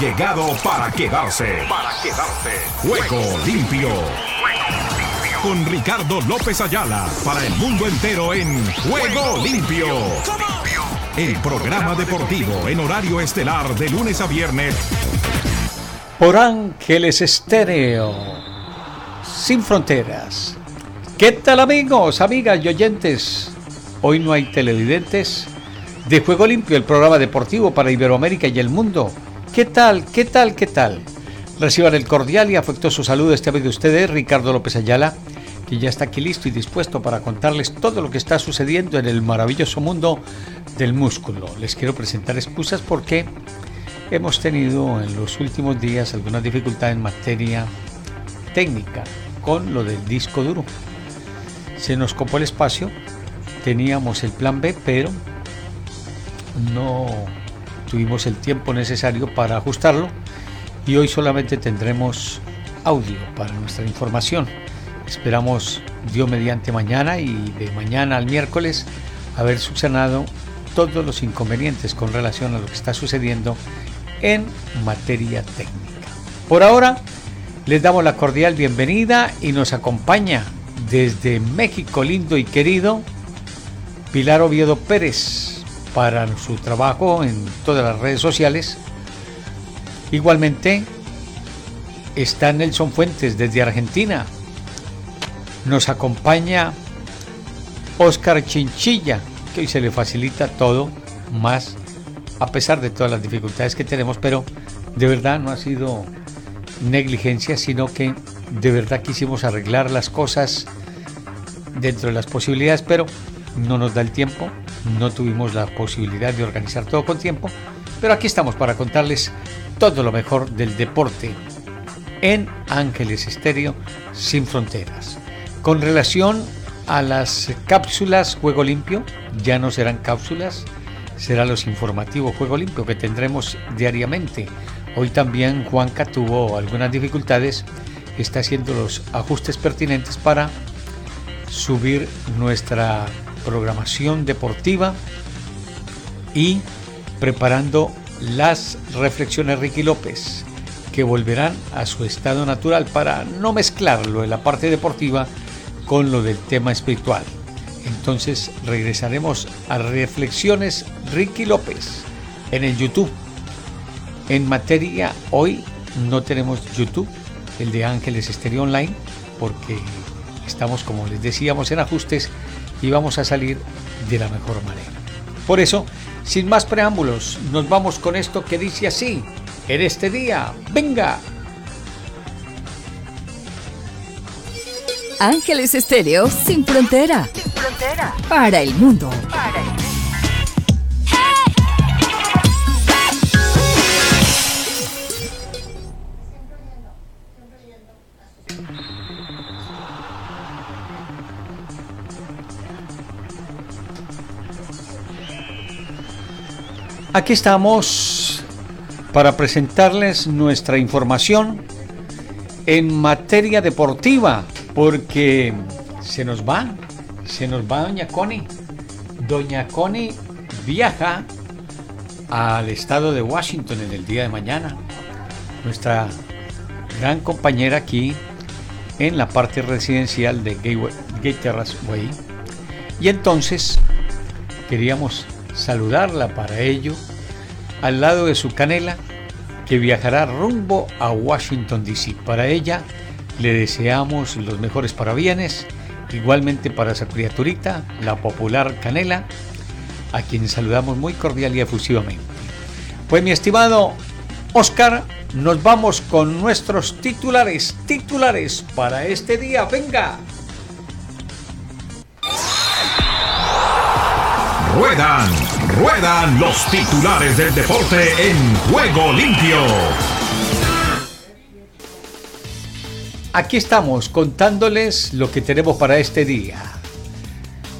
llegado para quedarse. Para quedarse. Juego limpio. Con Ricardo López Ayala para el mundo entero en Juego limpio. El programa deportivo en horario estelar de lunes a viernes. Por Ángeles Estéreo. Sin fronteras. ¿Qué tal amigos, amigas y oyentes? Hoy no hay televidentes de Juego Limpio, el programa deportivo para Iberoamérica y el mundo. ¿Qué tal? ¿Qué tal? ¿Qué tal? Reciban el cordial y afectuoso saludo este amigo de ustedes, Ricardo López Ayala, que ya está aquí listo y dispuesto para contarles todo lo que está sucediendo en el maravilloso mundo del músculo. Les quiero presentar excusas porque hemos tenido en los últimos días alguna dificultad en materia técnica con lo del disco duro. Se nos copó el espacio, teníamos el plan B, pero no tuvimos el tiempo necesario para ajustarlo y hoy solamente tendremos audio para nuestra información. Esperamos Dios mediante mañana y de mañana al miércoles haber subsanado todos los inconvenientes con relación a lo que está sucediendo en materia técnica. Por ahora, les damos la cordial bienvenida y nos acompaña desde México lindo y querido Pilar Oviedo Pérez para su trabajo en todas las redes sociales. Igualmente está Nelson Fuentes desde Argentina. Nos acompaña Oscar Chinchilla, que hoy se le facilita todo más a pesar de todas las dificultades que tenemos, pero de verdad no ha sido negligencia, sino que de verdad quisimos arreglar las cosas dentro de las posibilidades, pero no nos da el tiempo, no tuvimos la posibilidad de organizar todo con tiempo, pero aquí estamos para contarles todo lo mejor del deporte en Ángeles Estéreo sin fronteras. Con relación a las cápsulas Juego Limpio, ya no serán cápsulas, será los informativos Juego Limpio que tendremos diariamente. Hoy también Juanca tuvo algunas dificultades, está haciendo los ajustes pertinentes para subir nuestra programación deportiva y preparando las reflexiones Ricky López, que volverán a su estado natural para no mezclarlo en la parte deportiva con lo del tema espiritual. Entonces regresaremos a Reflexiones Ricky López en el YouTube. En materia, hoy no tenemos YouTube, el de Ángeles Estéreo Online, porque estamos, como les decíamos, en ajustes y vamos a salir de la mejor manera. Por eso, sin más preámbulos, nos vamos con esto que dice así, en este día, venga. Ángeles Estéreo sin frontera. Sin frontera. Para el mundo. Para el mundo. Aquí estamos para presentarles nuestra información en materia deportiva, porque se nos va, se nos va Doña Connie. Doña Connie viaja al estado de Washington en el día de mañana. Nuestra gran compañera aquí en la parte residencial de Gay Terrace Way. Y entonces queríamos saludarla para ello al lado de su canela que viajará rumbo a Washington DC. Para ella le deseamos los mejores parabienes, igualmente para esa criaturita, la popular canela, a quien saludamos muy cordial y efusivamente. Pues mi estimado Oscar, nos vamos con nuestros titulares, titulares para este día. Venga. Ruedan, ruedan los titulares del deporte en juego limpio. Aquí estamos contándoles lo que tenemos para este día.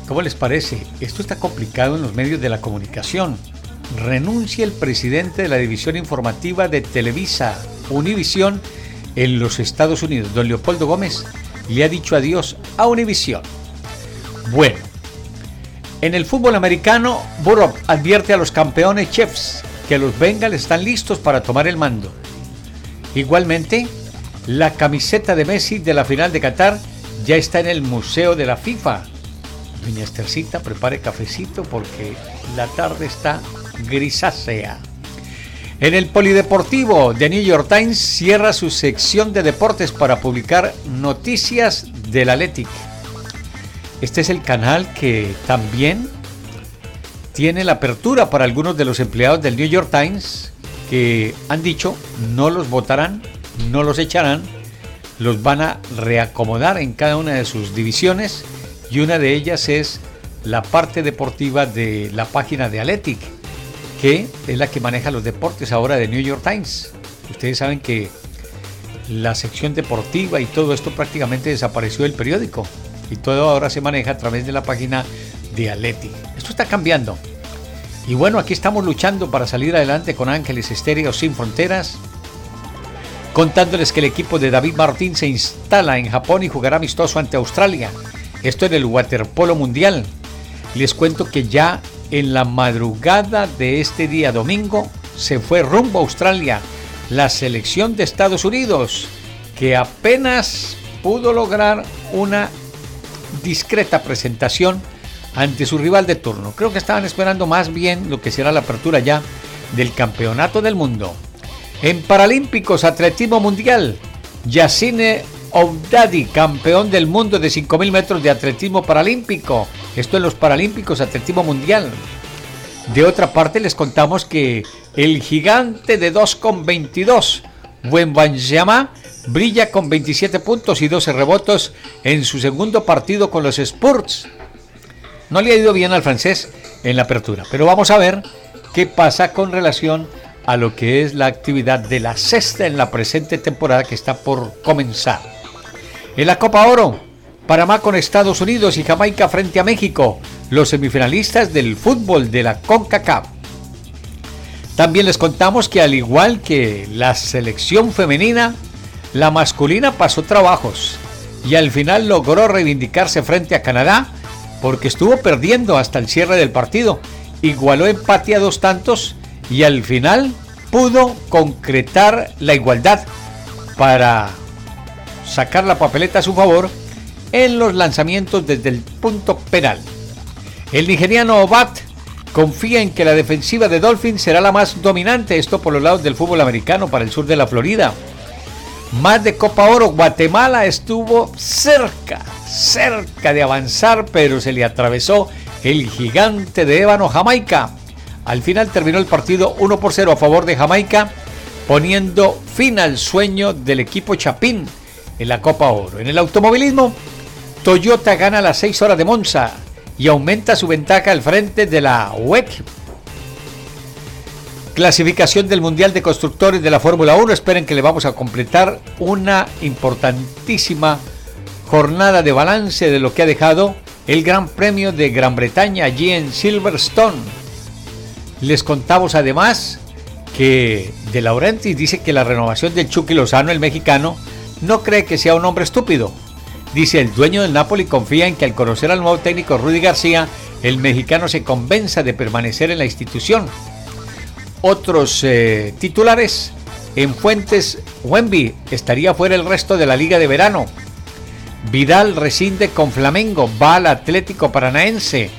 ¿Cómo les parece? Esto está complicado en los medios de la comunicación. Renuncia el presidente de la división informativa de Televisa, Univisión, en los Estados Unidos. Don Leopoldo Gómez le ha dicho adiós a Univisión. Bueno, en el fútbol americano, Burrow advierte a los campeones Chiefs que los Bengals están listos para tomar el mando. Igualmente, la camiseta de Messi de la final de Qatar ya está en el Museo de la FIFA. Doña Estercita, prepare cafecito porque la tarde está grisácea. En el Polideportivo de New York Times cierra su sección de deportes para publicar noticias del Athletic. Este es el canal que también tiene la apertura para algunos de los empleados del New York Times que han dicho no los votarán, no los echarán, los van a reacomodar en cada una de sus divisiones y una de ellas es la parte deportiva de la página de Athletic, que es la que maneja los deportes ahora de New York Times. Ustedes saben que la sección deportiva y todo esto prácticamente desapareció del periódico y todo ahora se maneja a través de la página de Athletic. Esto está cambiando. Y bueno, aquí estamos luchando para salir adelante con Ángeles Estéreo sin fronteras, contándoles que el equipo de David Martín se instala en Japón y jugará amistoso ante Australia. Esto en el waterpolo mundial. Les cuento que ya en la madrugada de este día domingo se fue rumbo a Australia la selección de Estados Unidos, que apenas pudo lograr una discreta presentación ante su rival de turno. Creo que estaban esperando más bien lo que será la apertura ya del Campeonato del Mundo. En Paralímpicos Atletismo Mundial, Yacine Oudadi, campeón del mundo de 5.000 metros de atletismo paralímpico. Esto en los Paralímpicos Atletismo Mundial. De otra parte, les contamos que el gigante de 2,22, Wembanyama, brilla con 27 puntos y 12 rebotos en su segundo partido con los Spurs. No le ha ido bien al francés en la apertura, pero vamos a ver qué pasa con relación a lo que es la actividad de la sexta en la presente temporada que está por comenzar. En la Copa Oro, Panamá con Estados Unidos y Jamaica frente a México, los semifinalistas del fútbol de la CONCACAF. También les contamos que al igual que la selección femenina, la masculina pasó trabajos y al final logró reivindicarse frente a Canadá porque estuvo perdiendo hasta el cierre del partido, igualó empate a dos tantos y al final pudo concretar la igualdad para sacar la papeleta a su favor en los lanzamientos desde el punto penal. El nigeriano Obat confía en que la defensiva de Dolphins será la más dominante, esto por los lados del fútbol americano para el sur de la Florida. Más de Copa Oro, Guatemala estuvo cerca, cerca de avanzar, pero se le atravesó el gigante de ébano Jamaica. Al final terminó el partido 1 por 0 a favor de Jamaica, poniendo fin al sueño del equipo Chapín en la Copa Oro. En el automovilismo, Toyota gana las 6 horas de Monza y aumenta su ventaja al frente de la WEC. Clasificación del Mundial de Constructores de la Fórmula 1. Esperen que le vamos a completar una importantísima jornada de balance de lo que ha dejado el Gran Premio de Gran Bretaña allí en Silverstone. Les contamos además que De Laurentiis dice que la renovación del Chucky Lozano, el mexicano, no cree que sea un hombre estúpido. Dice el dueño del Napoli confía en que al conocer al nuevo técnico Rudy García, el mexicano se convenza de permanecer en la institución. Otros eh, titulares, en Fuentes, Wemby estaría fuera el resto de la liga de verano. Vidal rescinde con Flamengo, va al Atlético Paranaense.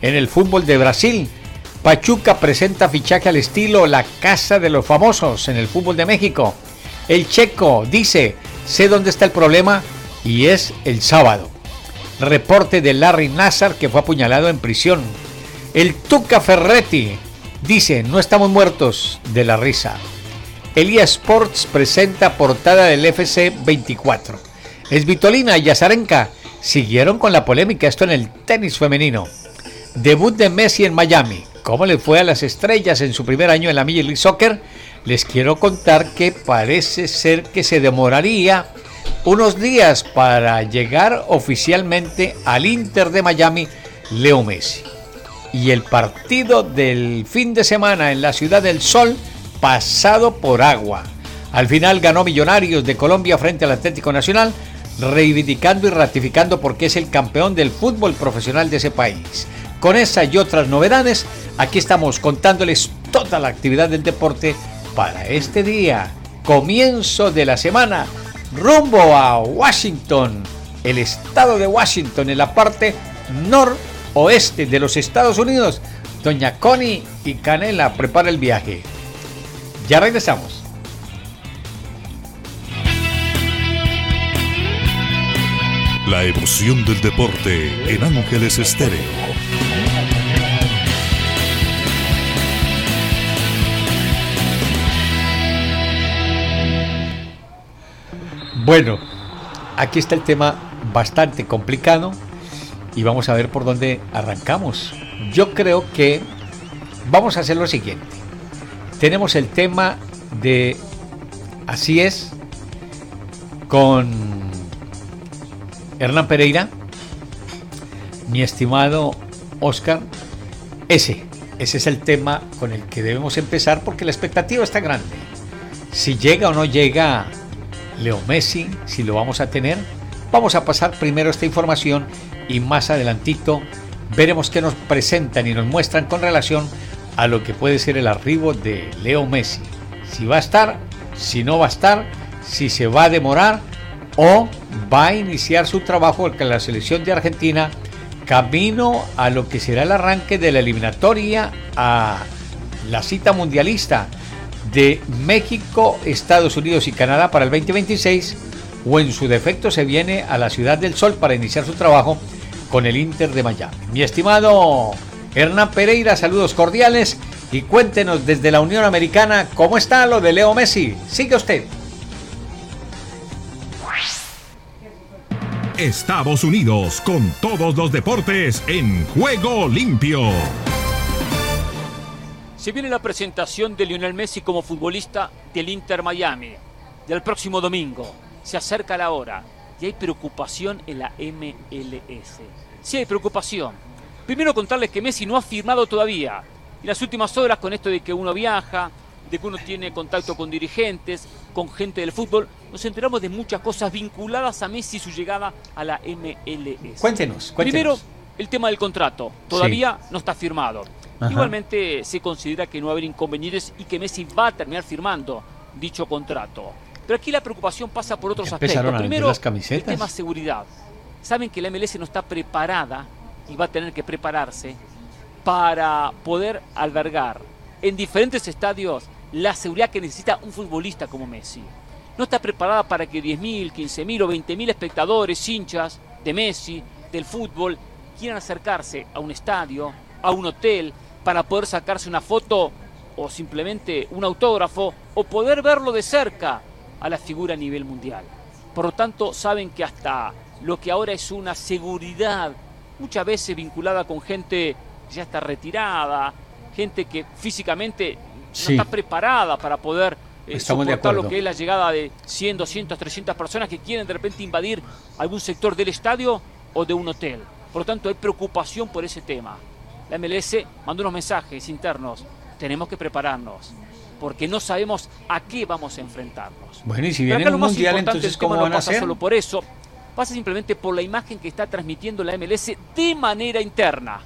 En el fútbol de Brasil, Pachuca presenta fichaje al estilo La Casa de los Famosos en el fútbol de México. El checo dice, sé dónde está el problema y es el sábado. Reporte de Larry Nassar que fue apuñalado en prisión. El Tuca Ferretti dice, no estamos muertos de la risa. Elia Sports presenta portada del FC 24. Esvitolina y Yazarenka siguieron con la polémica, esto en el tenis femenino. Debut de Messi en Miami. ¿Cómo le fue a las estrellas en su primer año en la Major Soccer? Les quiero contar que parece ser que se demoraría unos días para llegar oficialmente al Inter de Miami Leo Messi. Y el partido del fin de semana en la Ciudad del Sol pasado por agua. Al final ganó Millonarios de Colombia frente al Atlético Nacional, reivindicando y ratificando porque es el campeón del fútbol profesional de ese país. Con esa y otras novedades, aquí estamos contándoles toda la actividad del deporte para este día, comienzo de la semana, rumbo a Washington, el estado de Washington, en la parte noroeste de los Estados Unidos. Doña Connie y Canela prepara el viaje. Ya regresamos. La emoción del deporte en Ángeles Estéreo. Bueno, aquí está el tema bastante complicado y vamos a ver por dónde arrancamos. Yo creo que vamos a hacer lo siguiente. Tenemos el tema de Así es con Hernán Pereira, mi estimado Oscar. Ese, ese es el tema con el que debemos empezar porque la expectativa está grande. Si llega o no llega Leo Messi, si lo vamos a tener, vamos a pasar primero esta información y más adelantito veremos qué nos presentan y nos muestran con relación a lo que puede ser el arribo de Leo Messi. Si va a estar, si no va a estar, si se va a demorar o va a iniciar su trabajo con la selección de Argentina camino a lo que será el arranque de la eliminatoria a la cita mundialista de México, Estados Unidos y Canadá para el 2026 o en su defecto se viene a la Ciudad del Sol para iniciar su trabajo con el Inter de Miami. Mi estimado Hernán Pereira, saludos cordiales y cuéntenos desde la Unión Americana cómo está lo de Leo Messi. Sigue usted. Estados Unidos con todos los deportes en juego limpio. Se viene la presentación de Lionel Messi como futbolista del Inter Miami del próximo domingo. Se acerca la hora y hay preocupación en la MLS. Sí hay preocupación Primero contarles que Messi no ha firmado todavía. Y las últimas horas con esto de que uno viaja, de que uno tiene contacto con dirigentes, con gente del fútbol, nos enteramos de muchas cosas vinculadas a Messi y su llegada a la MLS. Cuéntenos, cuéntenos. Primero, el tema del contrato. Todavía no está firmado. Igualmente se considera que no va a haber inconvenientes y que Messi va a terminar firmando dicho contrato. Pero aquí la preocupación pasa por otros aspectos. Primero, el tema seguridad. Saben que la MLS no está preparada y va a tener que prepararse para poder albergar en diferentes estadios la seguridad que necesita un futbolista como Messi. No está preparada para que 10.000, 15.000 o 20.000 espectadores, hinchas de Messi, del fútbol, quieran acercarse a un estadio, a un hotel, para poder sacarse una foto o simplemente un autógrafo o poder verlo de cerca a la figura a nivel mundial. Por lo tanto, saben que hasta lo que ahora es una seguridad muchas veces vinculada con gente que ya está retirada, gente que físicamente no está preparada para poder eh, soportar lo que es la llegada de 100, 200, 300 personas que quieren de repente invadir algún sector del estadio o de un hotel. Por lo tanto, hay preocupación por ese tema. La MLS mandó unos mensajes internos. Tenemos que prepararnos porque no sabemos a qué vamos a enfrentarnos. Bueno, y si viene el mundial, entonces ¿cómo van a hacer? Solo por eso pasa simplemente por la imagen que está transmitiendo la MLS de manera interna.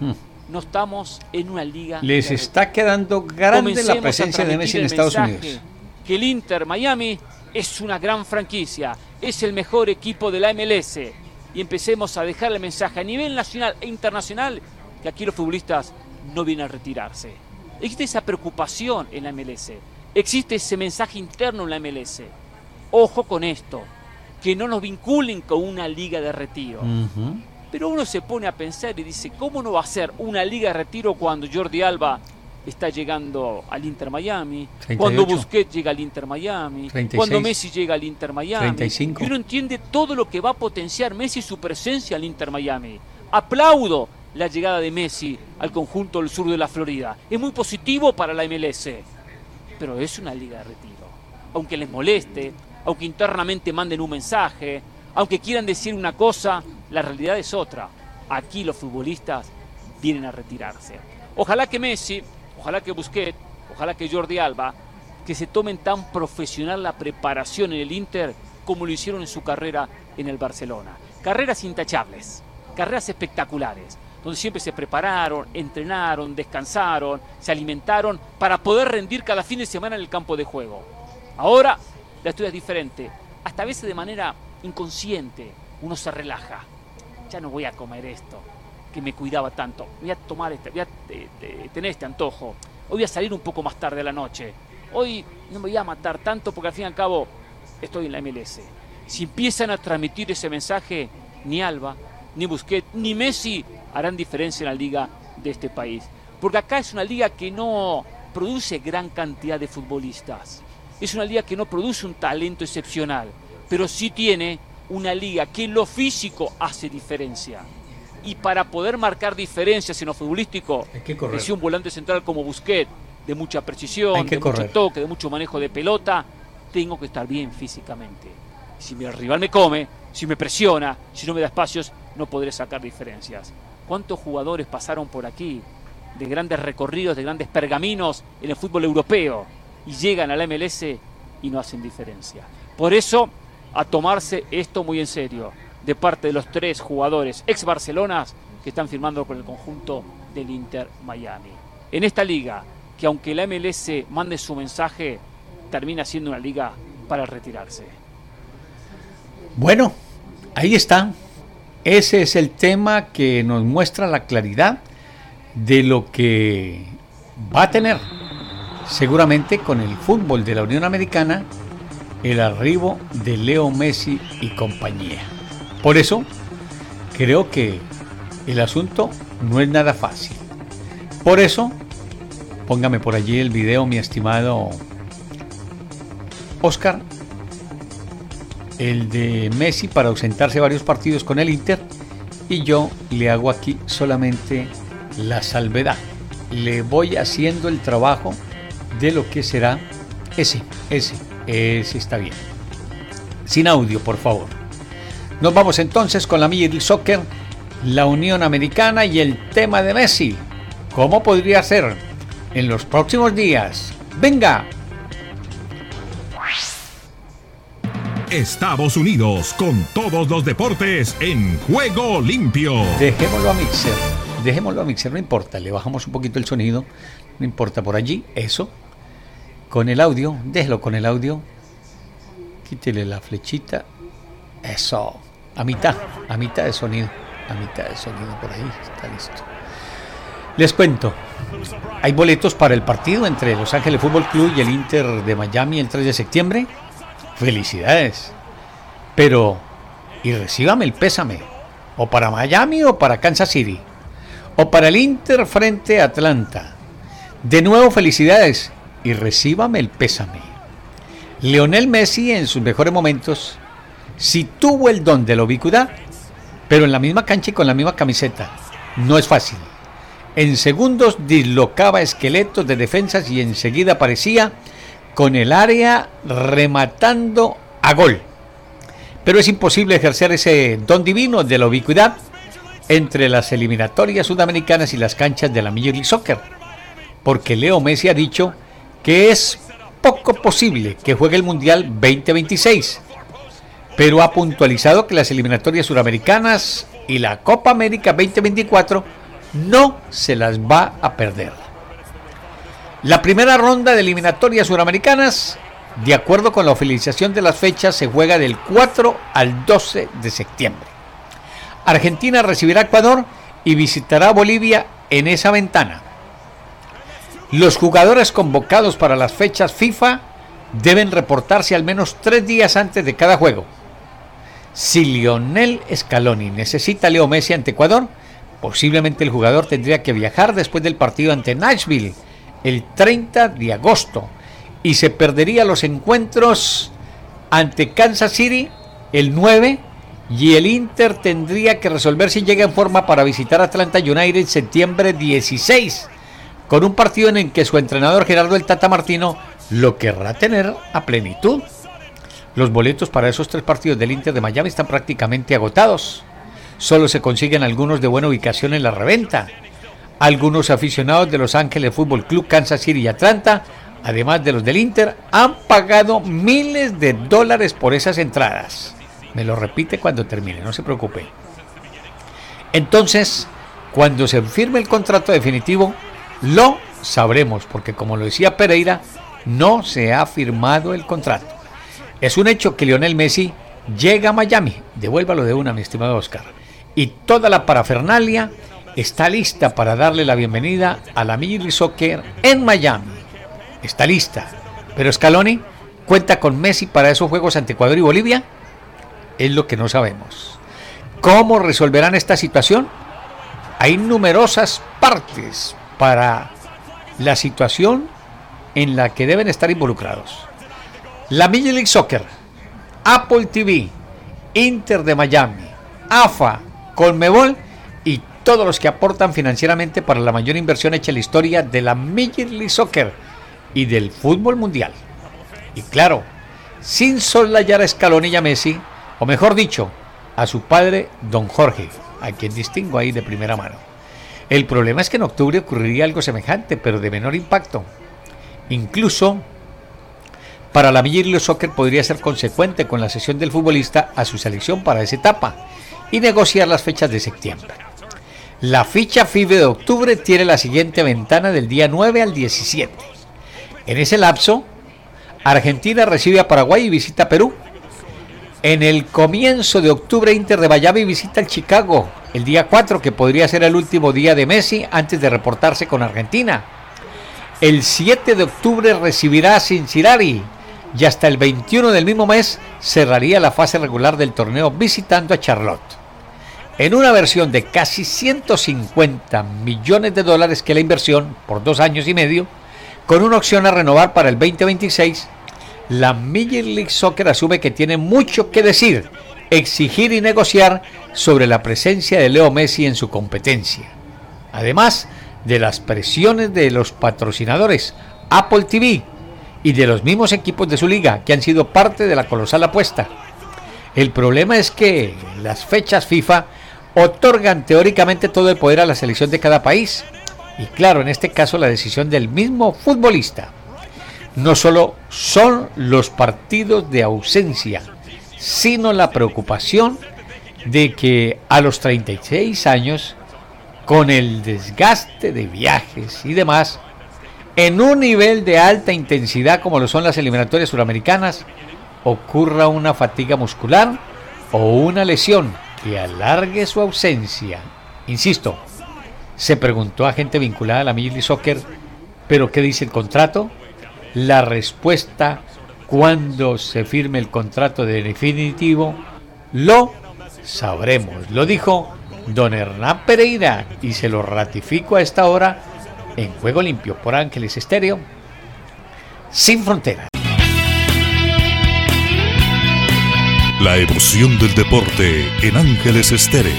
Hmm. No estamos en una liga. Les está quedando grande la presencia de Messi en Estados Unidos. Que el Inter Miami es una gran franquicia, es el mejor equipo de la MLS. Y empecemos a dejar el mensaje a nivel nacional e internacional que aquí los futbolistas no vienen a retirarse. Existe esa preocupación en la MLS. Existe ese mensaje interno en la MLS. Ojo con esto que no nos vinculen con una liga de retiro. Pero uno se pone a pensar y dice, ¿cómo no va a ser una liga de retiro cuando Jordi Alba está llegando al Inter Miami, cuando Busquets llega al Inter Miami, cuando Messi llega al Inter Miami. Y uno entiende todo lo que va a potenciar Messi y su presencia al Inter Miami. Aplaudo la llegada de Messi al conjunto del sur de la Florida. Es muy positivo para la MLS, pero es una liga de retiro. Aunque les moleste, aunque internamente manden un mensaje, aunque quieran decir una cosa, la realidad es otra. Aquí los futbolistas vienen a retirarse. Ojalá que Messi, ojalá que Busquets, ojalá que Jordi Alba, que se tomen tan profesional la preparación en el Inter como lo hicieron en su carrera en el Barcelona. Carreras intachables, carreras espectaculares. Donde siempre se prepararon, entrenaron, descansaron, se alimentaron para poder rendir cada fin de semana en el campo de juego. Ahora la historia es diferente, hasta a veces de manera inconsciente uno se relaja. Ya no voy a comer esto, que me cuidaba tanto, voy a tomar este, voy a tener este antojo, hoy voy a salir un poco más tarde a la noche, hoy no me voy a matar tanto porque al fin y al cabo estoy en la MLS. Si empiezan a transmitir ese mensaje, ni Alba, ni Busquets, ni Messi harán diferencia en la liga de este país. Porque acá es una liga que no produce gran cantidad de futbolistas. Es una liga que no produce un talento excepcional, pero sí tiene una liga que en lo físico hace diferencia. Y para poder marcar diferencias en lo futbolístico, es un volante central como Busquets, de mucha precisión, de mucho toque, de mucho manejo de pelota, tengo que estar bien físicamente. Si mi rival me come, si me presiona, si no me da espacios, no podré sacar diferencias. ¿Cuántos jugadores pasaron por aquí de grandes recorridos, de grandes pergaminos en el fútbol europeo y llegan a la MLS y no hacen diferencia? Por eso, a tomarse esto muy en serio de parte de los tres jugadores ex Barcelonas que están firmando con el conjunto del Inter Miami. En esta liga, que aunque la MLS mande su mensaje, termina siendo una liga para retirarse. Bueno, ahí está. Ese es el tema que nos muestra la claridad de lo que va a tener seguramente con el fútbol de la Unión Americana el arribo de Leo Messi y compañía. Por eso creo que el asunto no es nada fácil. Por eso, póngame por allí el video, mi estimado Oscar, el de Messi para ausentarse varios partidos con el Inter y yo le hago aquí solamente la salvedad. Le voy haciendo el trabajo de lo que será ese, ese, ese está bien. Sin audio, por favor. Nos vamos entonces con la Major Soccer, la Unión Americana y el tema de Messi. ¿Cómo podría ser en los próximos días? Venga, Estados Unidos con todos los deportes en juego limpio. Dejémoslo a Mixer, dejémoslo a Mixer, no importa, le bajamos un poquito el sonido, no importa por allí, eso. Con el audio, déjelo con el audio, quítele la flechita, eso, a mitad, a mitad de sonido, a mitad de sonido por ahí, está listo. Les cuento, hay boletos para el partido entre Los Ángeles Fútbol Club y el Inter de Miami el 3 de septiembre. Felicidades. Pero, y recíbame el pésame. O para Miami o para Kansas City. O para el Inter frente a Atlanta. De nuevo, felicidades. Y recíbame el pésame. Leonel Messi en sus mejores momentos, si tuvo el don de la ubicuidad, pero en la misma cancha y con la misma camiseta. No es fácil. En segundos dislocaba esqueletos de defensas y enseguida aparecía con el área rematando a gol. Pero es imposible ejercer ese don divino de la ubicuidad entre las eliminatorias sudamericanas y las canchas de la Major League Soccer, porque Leo Messi ha dicho que es poco posible que juegue el Mundial 2026, pero ha puntualizado que las eliminatorias sudamericanas y la Copa América 2024 no se las va a perder. La primera ronda de eliminatorias suramericanas, de acuerdo con la oficialización de las fechas, se juega del 4 al 12 de septiembre. Argentina recibirá a Ecuador y visitará Bolivia en esa ventana. Los jugadores convocados para las fechas FIFA deben reportarse al menos tres días antes de cada juego. Si Lionel Scaloni necesita a Leo Messi ante Ecuador, posiblemente el jugador tendría que viajar después del partido ante Nashville el 30 de agosto y se perdería los encuentros ante Kansas City el 9 y el Inter tendría que resolver si llega en forma para visitar Atlanta United en septiembre 16 con un partido en el que su entrenador Gerardo el Tata Martino lo querrá tener a plenitud. Los boletos para esos tres partidos del Inter de Miami están prácticamente agotados. Solo se consiguen algunos de buena ubicación en la reventa. Algunos aficionados de Los Ángeles Fútbol Club, Kansas City y Atlanta, además de los del Inter, han pagado miles de dólares por esas entradas. Me lo repite cuando termine, no se preocupe. Entonces, Cuando se firme el contrato definitivo, lo sabremos, porque como lo decía Pereira, no se ha firmado el contrato. Es un hecho que Lionel Messi llega a Miami, devuélvalo de una, mi estimado Oscar, y toda la parafernalia está lista para darle la bienvenida a la Major Soccer en Miami. Está lista, pero Scaloni cuenta con Messi para esos juegos ante Ecuador y Bolivia, es lo que no sabemos. ¿Cómo resolverán esta situación? Hay numerosas partes para la situación en la que deben estar involucrados. La Major League Soccer, Apple TV, Inter de Miami, AFA, Colmebol todos los que aportan financieramente para la mayor inversión hecha en la historia de la Major League Soccer y del fútbol mundial. Y claro, sin soslayar a Scaloni y a Messi, o mejor dicho, a su padre, don Jorge, a quien distingo ahí de primera mano. El problema es que en octubre ocurriría algo semejante, pero de menor impacto. Incluso para la Major League Soccer podría ser consecuente con la sesión del futbolista a su selección para esa etapa y negociar las fechas de septiembre. La ficha FIBE de octubre tiene la siguiente ventana del día 9 al 17. En ese lapso, Argentina recibe a Paraguay y visita Perú. En el comienzo de octubre, Inter de Miami visita el Chicago, el día 4, que podría ser el último día de Messi antes de reportarse con Argentina. El 7 de octubre recibirá a Cincinnati y hasta el 21 del mismo mes cerraría la fase regular del torneo visitando a Charlotte en una versión de casi 150 millones de dólares que la inversión por dos años y medio, con una opción a renovar para el 2026, la Major League Soccer asume que tiene mucho que decir, exigir y negociar sobre la presencia de Leo Messi en su competencia. Además de las presiones de los patrocinadores Apple TV y de los mismos equipos de su liga que han sido parte de la colosal apuesta. El problema es que las fechas FIFA otorgan teóricamente todo el poder a la selección de cada país. Y claro, en este caso la decisión del mismo futbolista. No solo son los partidos de ausencia, sino la preocupación de que a los 36 años, con el desgaste de viajes y demás, en un nivel de alta intensidad como lo son las eliminatorias suramericanas, ocurra una fatiga muscular o una lesión que alargue su ausencia. Insisto, se preguntó a gente vinculada a la Major Soccer, pero ¿qué dice el contrato? La respuesta, cuando se firme el contrato de definitivo, lo sabremos. Lo dijo don Hernán Pereira y se lo ratifico a esta hora en Juego Limpio por Ángeles Estéreo, sin fronteras. La emoción del deporte en Ángeles Estéreo.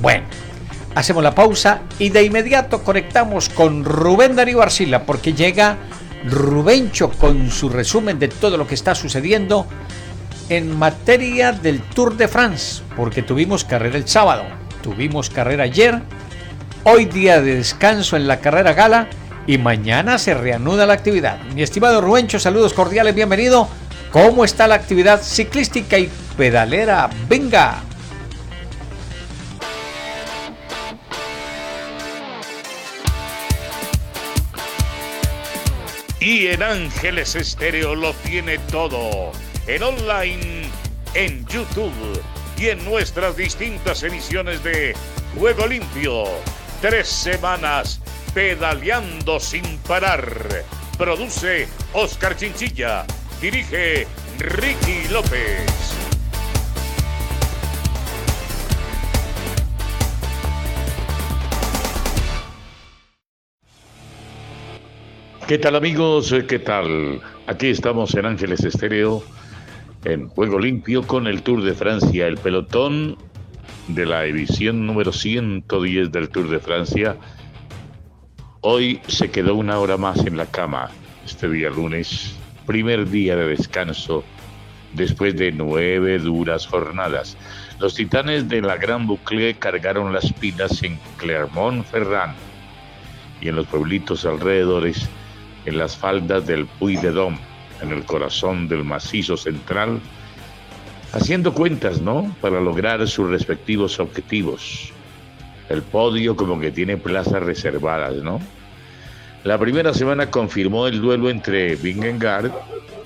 Bueno, hacemos la pausa y de inmediato conectamos con Rubén Darío Arcila porque llega Rubencho con su resumen de todo lo que está sucediendo en materia del Tour de France, porque tuvimos carrera el sábado, tuvimos carrera ayer Hoy día de descanso en la carrera gala y mañana se reanuda la actividad. Mi estimado Ruencho, saludos cordiales, bienvenido. ¿Cómo está la actividad ciclística y pedalera? Venga. Y en Ángeles Estéreo lo tiene todo. En online, en YouTube y en nuestras distintas emisiones de Juego Limpio Tres semanas pedaleando sin parar. Produce Oscar Chinchilla. Dirige Ricky López. ¿Qué tal amigos? ¿Qué tal? Aquí estamos en Ángeles Estéreo, en Juego Limpio con el Tour de Francia, el pelotón de la edición número 110 del Tour de Francia, hoy se quedó una hora más en la cama, este día lunes, primer día de descanso, después de nueve duras jornadas. Los titanes de la Gran Boucle cargaron las pilas en Clermont-Ferrand y en los pueblitos alrededores, en las faldas del Puy de Dôme, en el corazón del macizo central, haciendo cuentas, ¿no? Para lograr sus respectivos objetivos. El podio como que tiene plazas reservadas, ¿no? La primera semana confirmó el duelo entre Vingegaard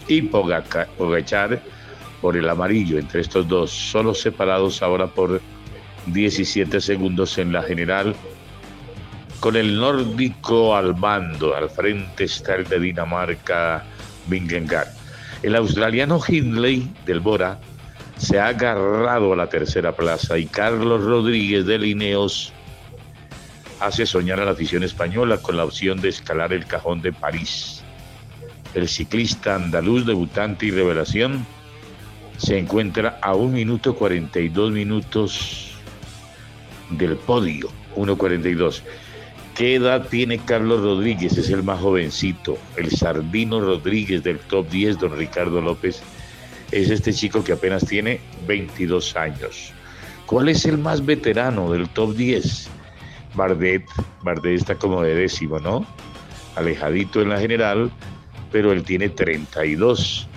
y Pogachar por el amarillo entre estos dos, solo separados ahora por 17 segundos en la general. Con el nórdico al mando, al frente está el de Dinamarca, Vingegaard. El australiano Hindley del Bora se ha agarrado a la tercera plaza y Carlos Rodríguez de Lineos hace soñar a la afición española con la opción de escalar el cajón de París. El ciclista andaluz debutante y revelación se encuentra a un minuto 42 minutos del podio, 1.42. ¿Qué edad tiene Carlos Rodríguez? Es el más jovencito. El Sardino Rodríguez del top 10, don Ricardo López, es este chico que apenas tiene 22 años. ¿Cuál es el más veterano del top 10? Bardet. Bardet está como de décimo, ¿no? Alejadito en la general, pero él tiene 32.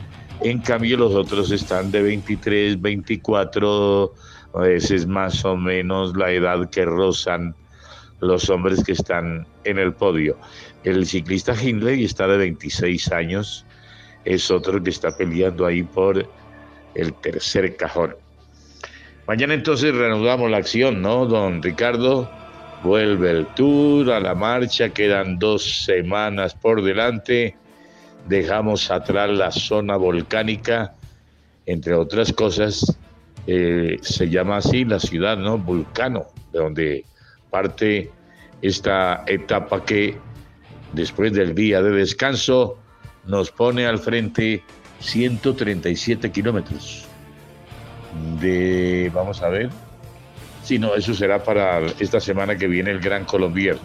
En cambio, los otros están de 23, 24, a veces más o menos la edad que rozan los hombres que están en el podio. El ciclista Hindley está de 26 años, es otro que está peleando ahí por el tercer cajón. Mañana entonces reanudamos la acción, ¿no, don Ricardo? Vuelve el tour a la marcha, quedan dos semanas por delante, dejamos atrás la zona volcánica, entre otras cosas, eh, se llama así la ciudad, ¿no? Vulcano, de donde parte esta etapa que después del día de descanso nos pone al frente 137 kilómetros de, vamos a ver, si no, eso será para esta semana que viene el Gran Colombier.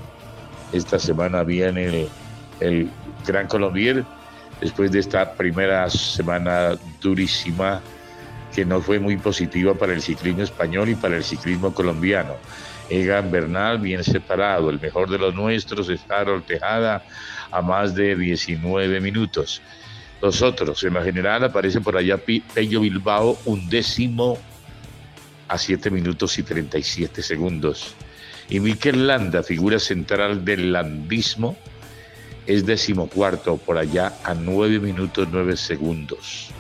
Esta semana viene el, el Gran Colombier, después de esta primera semana durísima que no fue muy positiva para el ciclismo español y para el ciclismo colombiano. Egan Bernal bien separado, el mejor de los nuestros es Harold a más de 19 minutos. Los otros, en la general aparece por allá Pello Bilbao, un décimo a 7 minutos y 37 segundos. Y Mikel Landa, figura central del landismo, es decimocuarto por allá a 9 minutos 9 segundos.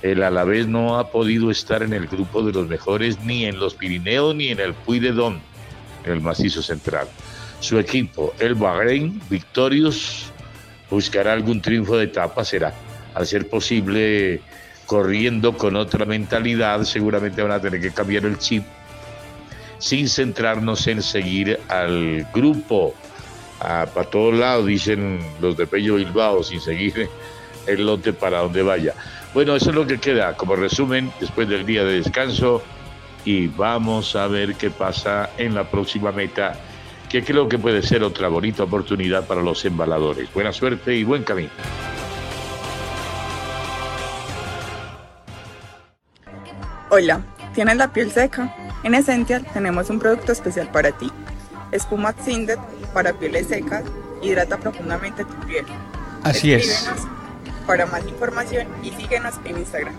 El Alavés no ha podido estar en el grupo de los mejores ni en los Pirineos ni en el Puy de Don el macizo central. Su equipo, el Bahrein Victorious, buscará algún triunfo de etapa, será, al ser posible, corriendo con otra mentalidad, seguramente van a tener que cambiar el chip, sin centrarnos en seguir al grupo, a, para todos lados, dicen los de Pello Bilbao, sin seguir el lote para donde vaya. Bueno, eso es lo que queda como resumen después del día de descanso y vamos a ver qué pasa en la próxima meta, que creo que puede ser otra bonita oportunidad para los embaladores. Buena suerte y buen camino. Hola, ¿tienes la piel seca? En Essential tenemos un producto especial para ti. Espuma Xindet para pieles secas, hidrata profundamente tu piel. Así es. Para más información y síguenos en Instagram.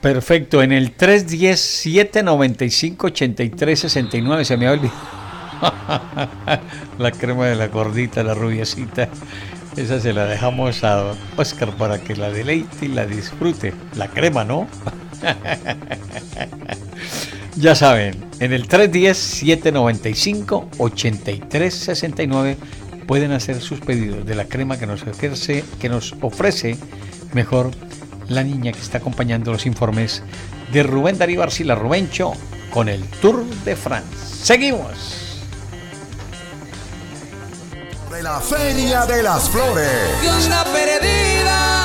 Perfecto, en el 310-795-8369 se me ha olvidado. la crema de la gordita, la rubiecita. Esa se la dejamos a Oscar para que la deleite y la disfrute. La crema, ¿no? ya saben, en el 310-795-8369 pueden hacer sus pedidos de la crema que nos ofrece, que nos ofrece mejor la niña que está acompañando los informes de Rubén Darío Arcila Rubencho con el Tour de France. Seguimos. De la Feria de las Flores.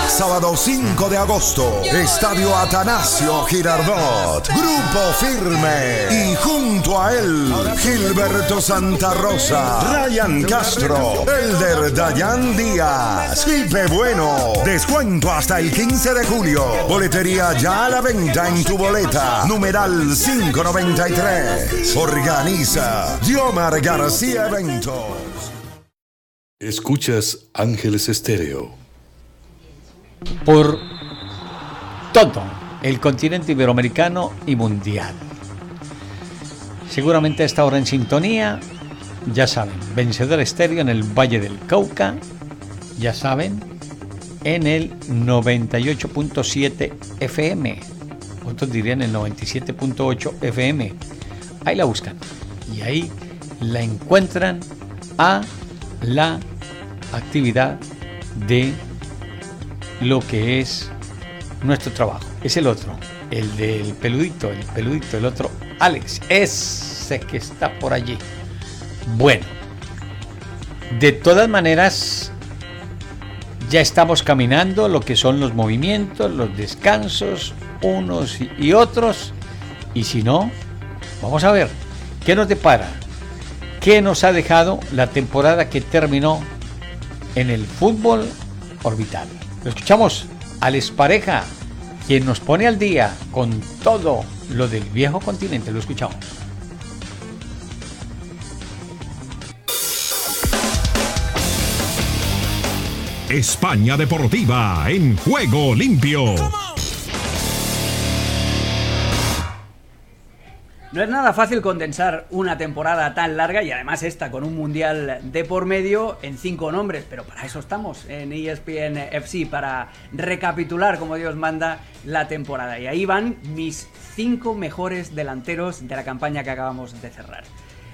Sábado 5 de agosto, Estadio Atanasio Girardot, Grupo Firme. Y junto a él, Gilberto Santa Rosa, Ryan Castro, Elder Dayan Díaz, Pipe Bueno, descuento hasta el 15 de julio, boletería ya a la venta en tu boleta, numeral 593, organiza Diomar García Eventos. Escuchas Ángeles Estéreo. por todo el continente iberoamericano y mundial. Seguramente a esta hora en sintonía, ya saben, vencedor estéreo en el Valle del Cauca, ya saben, en el 98.7 FM, otros dirían el 97.8 FM. Ahí la buscan y ahí la encuentran a la actividad de lo que es nuestro trabajo. Es el otro, el del peludito, el peludito, el otro, Alex, ese que está por allí. Bueno, de todas maneras, ya estamos caminando lo que son los movimientos, los descansos, unos y otros. Y si no, vamos a ver qué nos depara, qué nos ha dejado la temporada que terminó en el fútbol orbital. Lo escuchamos a Les Pareja, quien nos pone al día con todo lo del viejo continente. Lo escuchamos. España Deportiva en juego limpio. No es nada fácil condensar una temporada tan larga y además esta con un mundial de por medio en cinco nombres, pero para eso estamos en ESPN FC, para recapitular como Dios manda la temporada. Y ahí van mis cinco mejores delanteros de la campaña que acabamos de cerrar.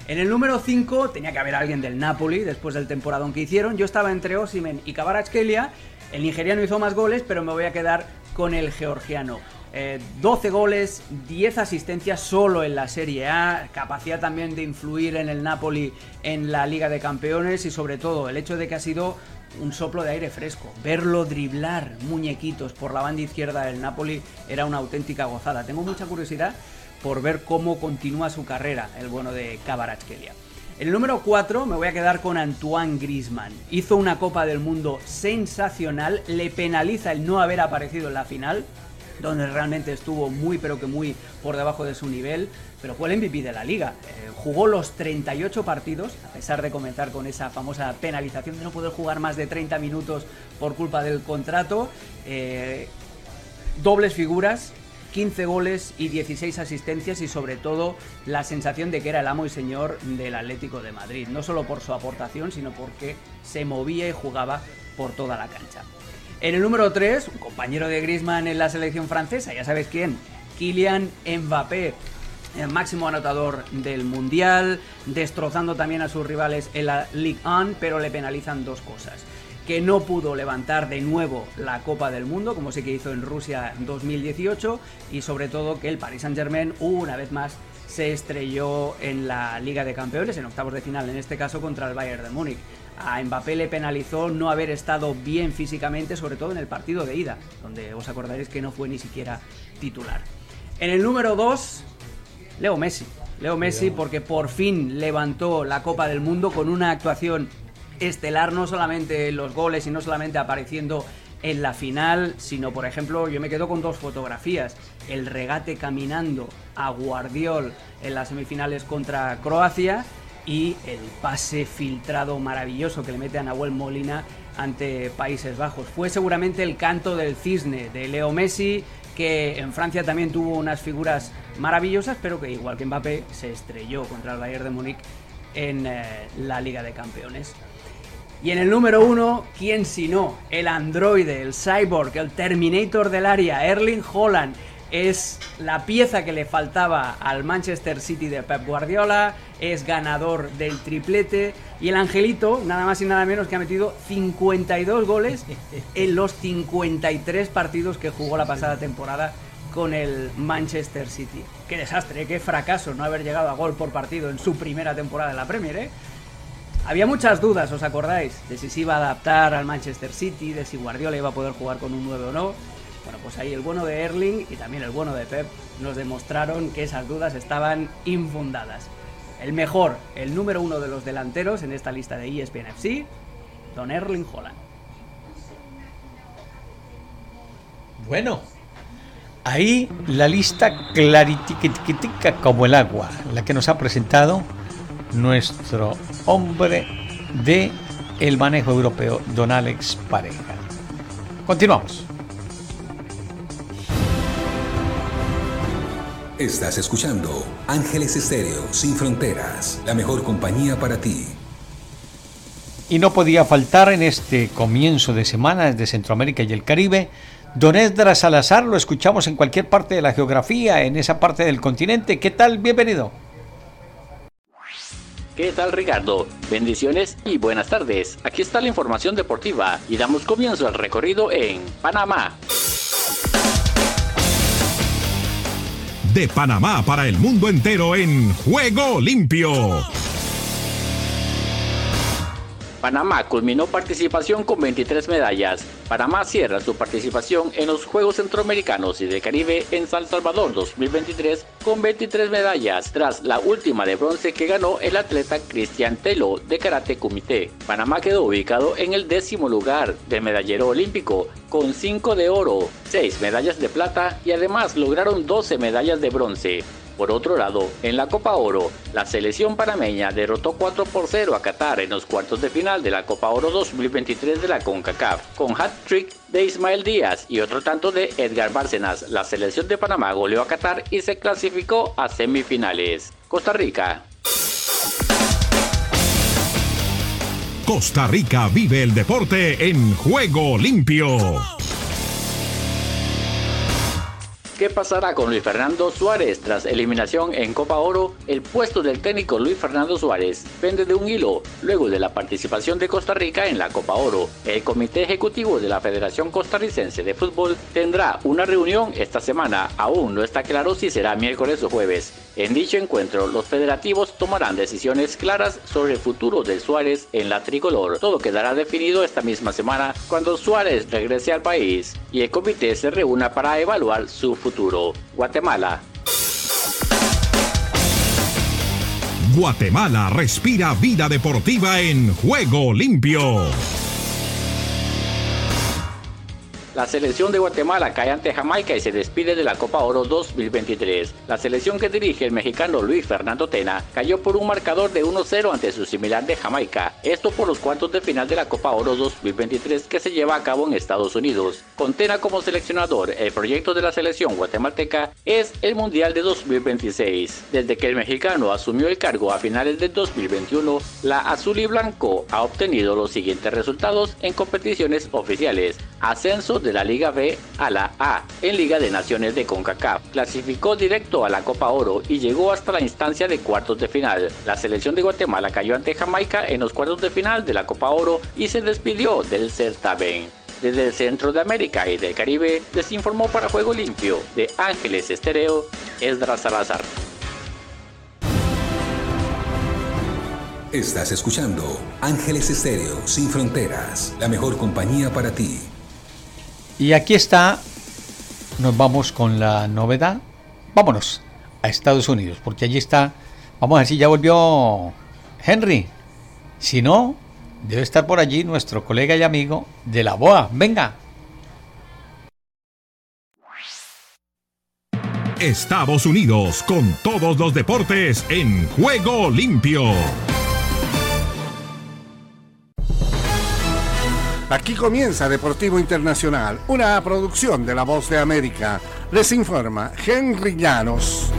En el número 5 tenía que haber alguien del Napoli después del temporadón que hicieron. Yo estaba entre Osimen y Kvaratskhelia. El nigeriano hizo más goles, pero me voy a quedar con el georgiano. 12 eh, goles, 10 asistencias solo en la Serie A, capacidad también de influir en el Napoli en la Liga de Campeones y sobre todo el hecho de que ha sido un soplo de aire fresco. Verlo driblar muñequitos por la banda izquierda del Napoli era una auténtica gozada. Tengo mucha curiosidad por ver cómo continúa su carrera el bueno de Kvaratskhelia. El número 4 me voy a quedar con Antoine Grisman. Hizo una Copa del Mundo sensacional, le penaliza el no haber aparecido en la final, donde realmente estuvo muy pero que muy por debajo de su nivel, pero fue el MVP de la liga. Eh, jugó los 38 partidos, a pesar de comenzar con esa famosa penalización de no poder jugar más de 30 minutos por culpa del contrato. Eh, dobles figuras, 15 goles y 16 asistencias y sobre todo la sensación de que era el amo y señor del Atlético de Madrid, no solo por su aportación, sino porque se movía y jugaba por toda la cancha. En el número 3, un compañero de Griezmann en la selección francesa, ya sabes quién, Kylian Mbappé, el máximo anotador del Mundial, destrozando también a sus rivales en la Ligue 1, pero le penalizan dos cosas. Que no pudo levantar de nuevo la Copa del Mundo, como sí que hizo en Rusia en 2018, y sobre todo que el Paris Saint-Germain, una vez más, se estrelló en la Liga de Campeones, en octavos de final, en este caso contra el Bayern de Múnich a Mbappé le penalizó no haber estado bien físicamente, sobre todo en el partido de ida, donde os acordaréis que no fue ni siquiera titular. En el número 2, Leo Messi. Leo Messi porque por fin levantó la Copa del Mundo con una actuación estelar, no solamente en los goles y no solamente apareciendo en la final, sino por ejemplo, yo me quedo con dos fotografías. El regate caminando a Guardiol en las semifinales contra Croacia y el pase filtrado maravilloso que le mete a Nahuel Molina ante Países Bajos. Fue seguramente el canto del cisne de Leo Messi, que en Francia también tuvo unas figuras maravillosas, pero que igual que Mbappé se estrelló contra el Bayern de Múnich en eh, la Liga de Campeones. Y en el número uno, ¿quién si no? El androide, el cyborg, el Terminator del área, Erling Holland es la pieza que le faltaba al Manchester City de Pep Guardiola, es ganador del triplete y el Angelito, nada más y nada menos que ha metido 52 goles en los 53 partidos que jugó la pasada temporada con el Manchester City. Qué desastre, qué fracaso no haber llegado a gol por partido en su primera temporada en la Premier, ¿eh? Había muchas dudas, ¿os acordáis? De si se iba a adaptar al Manchester City, de si Guardiola iba a poder jugar con un 9 o no. Bueno, pues ahí el bueno de Erling y también el bueno de Pep nos demostraron que esas dudas estaban infundadas. El mejor, el número uno de los delanteros en esta lista de ESPN FC, Don Erling Holland. Bueno, ahí la lista claritica como el agua, la que nos ha presentado nuestro hombre de el manejo europeo, Don Alex Pareja. Continuamos. Estás escuchando Ángeles Estéreo Sin Fronteras, la mejor compañía para ti. Y no podía faltar en este comienzo de semana desde Centroamérica y el Caribe. Don Esdras Salazar, lo escuchamos en cualquier parte de la geografía, en esa parte del continente. ¿Qué tal? Bienvenido. ¿Qué tal Ricardo? Bendiciones y buenas tardes. Aquí está la información deportiva y damos comienzo al recorrido en Panamá. De Panamá para el mundo entero en Juego Limpio. Panamá culminó participación con 23 medallas. Panamá cierra su participación en los Juegos Centroamericanos y del Caribe en San Salvador 2023 con 23 medallas, tras la última de bronce que ganó el atleta Cristian Telo de Karate Kumite. Panamá quedó ubicado en el décimo lugar del medallero olímpico con 5 de oro, 6 medallas de plata y además lograron 12 medallas de bronce. Por otro lado, en la Copa Oro, la selección panameña derrotó 4 por 0 a Qatar en los cuartos de final de la Copa Oro 2023 de la CONCACAF, con hat-trick de Ismael Díaz y otro tanto de Edgar Bárcenas. La selección de Panamá goleó a Qatar y se clasificó a semifinales. Costa Rica. Costa Rica vive el deporte en juego limpio. ¿Qué pasará con Luis Fernando Suárez tras eliminación en Copa Oro? El puesto del técnico Luis Fernando Suárez pende de un hilo luego de la participación de Costa Rica en la Copa Oro. El Comité Ejecutivo de la Federación Costarricense de Fútbol tendrá una reunión esta semana. Aún no está claro si será miércoles o jueves. En dicho encuentro, los federativos tomarán decisiones claras sobre el futuro de Suárez en la tricolor. Todo quedará definido esta misma semana cuando Suárez regrese al país y el comité se reúna para evaluar su futuro. Guatemala. Guatemala respira vida deportiva en juego limpio. La selección de Guatemala cae ante Jamaica y se despide de la Copa Oro 2023. La selección que dirige el mexicano Luis Fernando Tena cayó por un marcador de 1-0 ante su similar de Jamaica. Esto por los cuartos de final de la Copa Oro 2023 que se lleva a cabo en Estados Unidos. Con Tena como seleccionador, el proyecto de la selección guatemalteca es el Mundial de 2026. Desde que el mexicano asumió el cargo a finales de 2021, la azul y blanco ha obtenido los siguientes resultados en competiciones oficiales. Ascenso de la Liga B a la A en Liga de Naciones de CONCACAF. Clasificó directo a la Copa Oro y llegó hasta la instancia de cuartos de final. La selección de Guatemala cayó ante Jamaica en los cuartos de final de la Copa Oro y se despidió del certamen. Desde el centro de América y del Caribe, les informó para Juego Limpio de Ángeles Estereo, Esdras Salazar. Estás escuchando Ángeles Estéreo Sin Fronteras, la mejor compañía para ti. Y aquí está, nos vamos con la novedad. Vámonos a Estados Unidos, porque allí está, vamos a ver si ya volvió Henry. Si no, debe estar por allí nuestro colega y amigo de la BOA. Venga. Estados Unidos con todos los deportes en juego limpio. Aquí comienza Deportivo Internacional, una producción de La Voz de América. Les informa Henry Llanos.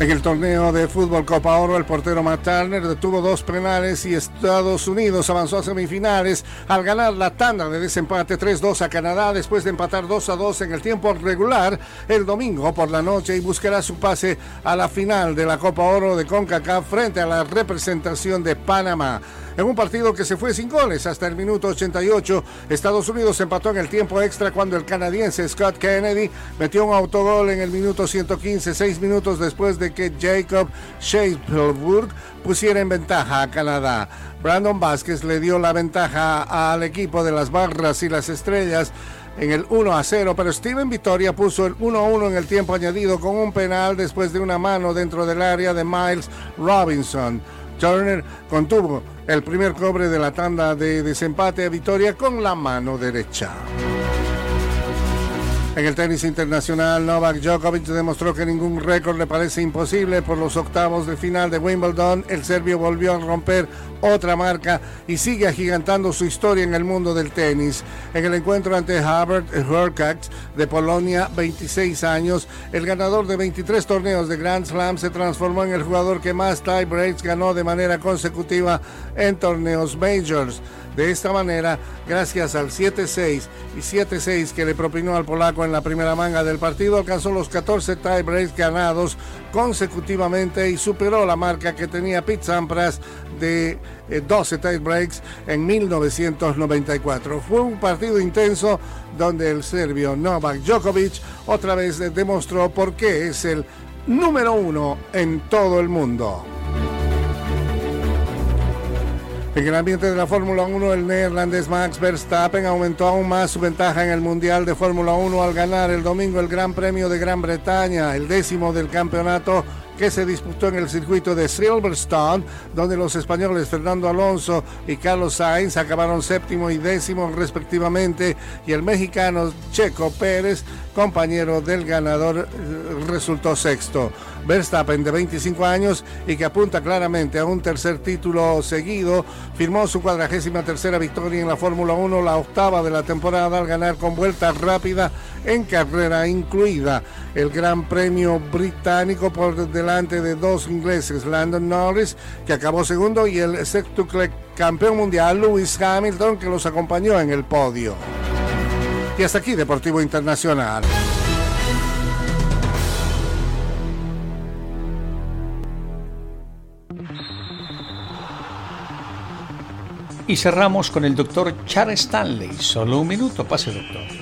En el torneo de fútbol Copa Oro, el portero Matt Turner detuvo dos penales y Estados Unidos avanzó a semifinales al ganar la tanda de desempate 3-2 a Canadá después de empatar 2-2 en el tiempo regular el domingo por la noche y buscará su pase a la final de la Copa Oro de CONCACAF frente a la representación de Panamá. En un partido que se fue sin goles hasta el minuto 88, Estados Unidos empató en el tiempo extra cuando el canadiense Scott Kennedy metió un autogol en el minuto 115, seis minutos después de que Jacob Shapelburg pusiera en ventaja a Canadá. Brandon Vázquez le dio la ventaja al equipo de las barras y las estrellas en el 1 a 0, pero Steven Vitoria puso el 1 a 1 en el tiempo añadido con un penal después de una mano dentro del área de Miles Robinson. Turner contuvo el primer cobre de la tanda de desempate a Vitoria con la mano derecha. En el tenis internacional, Novak Djokovic demostró que ningún récord le parece imposible por los octavos de final de Wimbledon. El serbio volvió a romper otra marca y sigue agigantando su historia en el mundo del tenis. En el encuentro ante Herbert Hurkacz de Polonia, 26 años, el ganador de 23 torneos de Grand Slam se transformó en el jugador que más tie breaks ganó de manera consecutiva en torneos majors. De esta manera, gracias al 7-6 y 7-6 que le propinó al polaco en la primera manga del partido, alcanzó los 14 tiebreaks ganados consecutivamente y superó la marca que tenía Pete Sampras de 12 eh, tiebreaks en 1994. Fue un partido intenso donde el serbio Novak Djokovic otra vez demostró por qué es el número uno en todo el mundo. En el ambiente de la Fórmula 1, el neerlandés Max Verstappen aumentó aún más su ventaja en el Mundial de Fórmula 1 al ganar el domingo el Gran Premio de Gran Bretaña, el décimo del campeonato que se disputó en el circuito de Silverstone, donde los españoles Fernando Alonso y Carlos Sainz acabaron séptimo y décimo respectivamente, y el mexicano Checo Pérez, compañero del ganador, resultó sexto. Verstappen, de 25 años y que apunta claramente a un tercer título seguido, firmó su cuadragésima tercera victoria en la Fórmula 1, la octava de la temporada, al ganar con vuelta rápida en carrera incluida. El Gran Premio Británico por delante de dos ingleses, Landon Norris, que acabó segundo, y el sextuple campeón mundial, Lewis Hamilton, que los acompañó en el podio. Y hasta aquí Deportivo Internacional. Y cerramos con el doctor Charles Stanley. Solo un minuto, pase doctor.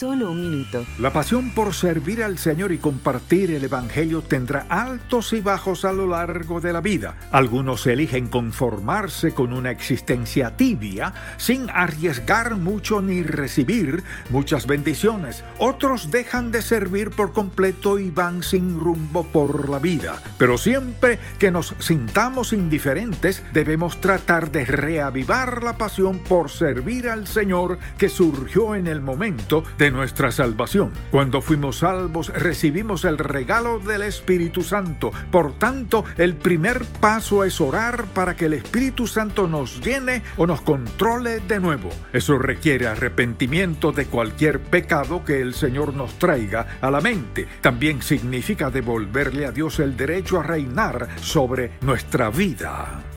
Solo un minuto. La pasión por servir al Señor y compartir el Evangelio tendrá altos y bajos a lo largo de la vida. Algunos eligen conformarse con una existencia tibia sin arriesgar mucho ni recibir muchas bendiciones. Otros dejan de servir por completo y van sin rumbo por la vida. Pero siempre que nos sintamos indiferentes, debemos tratar de reavivar la pasión por servir al Señor que surgió en el momento nuestra salvación. Cuando fuimos salvos recibimos el regalo del Espíritu Santo. Por tanto, el primer paso es orar para que el Espíritu Santo nos llene o nos controle de nuevo. Eso requiere arrepentimiento de cualquier pecado que el Señor nos traiga a la mente. También significa devolverle a Dios el derecho a reinar sobre nuestra vida.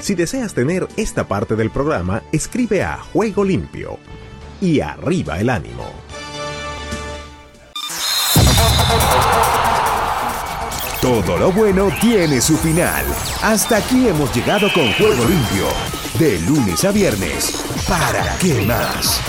Si deseas tener esta parte del programa, escribe a Juego Limpio y arriba el ánimo. Todo lo bueno tiene su final. Hasta aquí hemos llegado con Juego Limpio. De lunes a viernes. ¿Para qué más?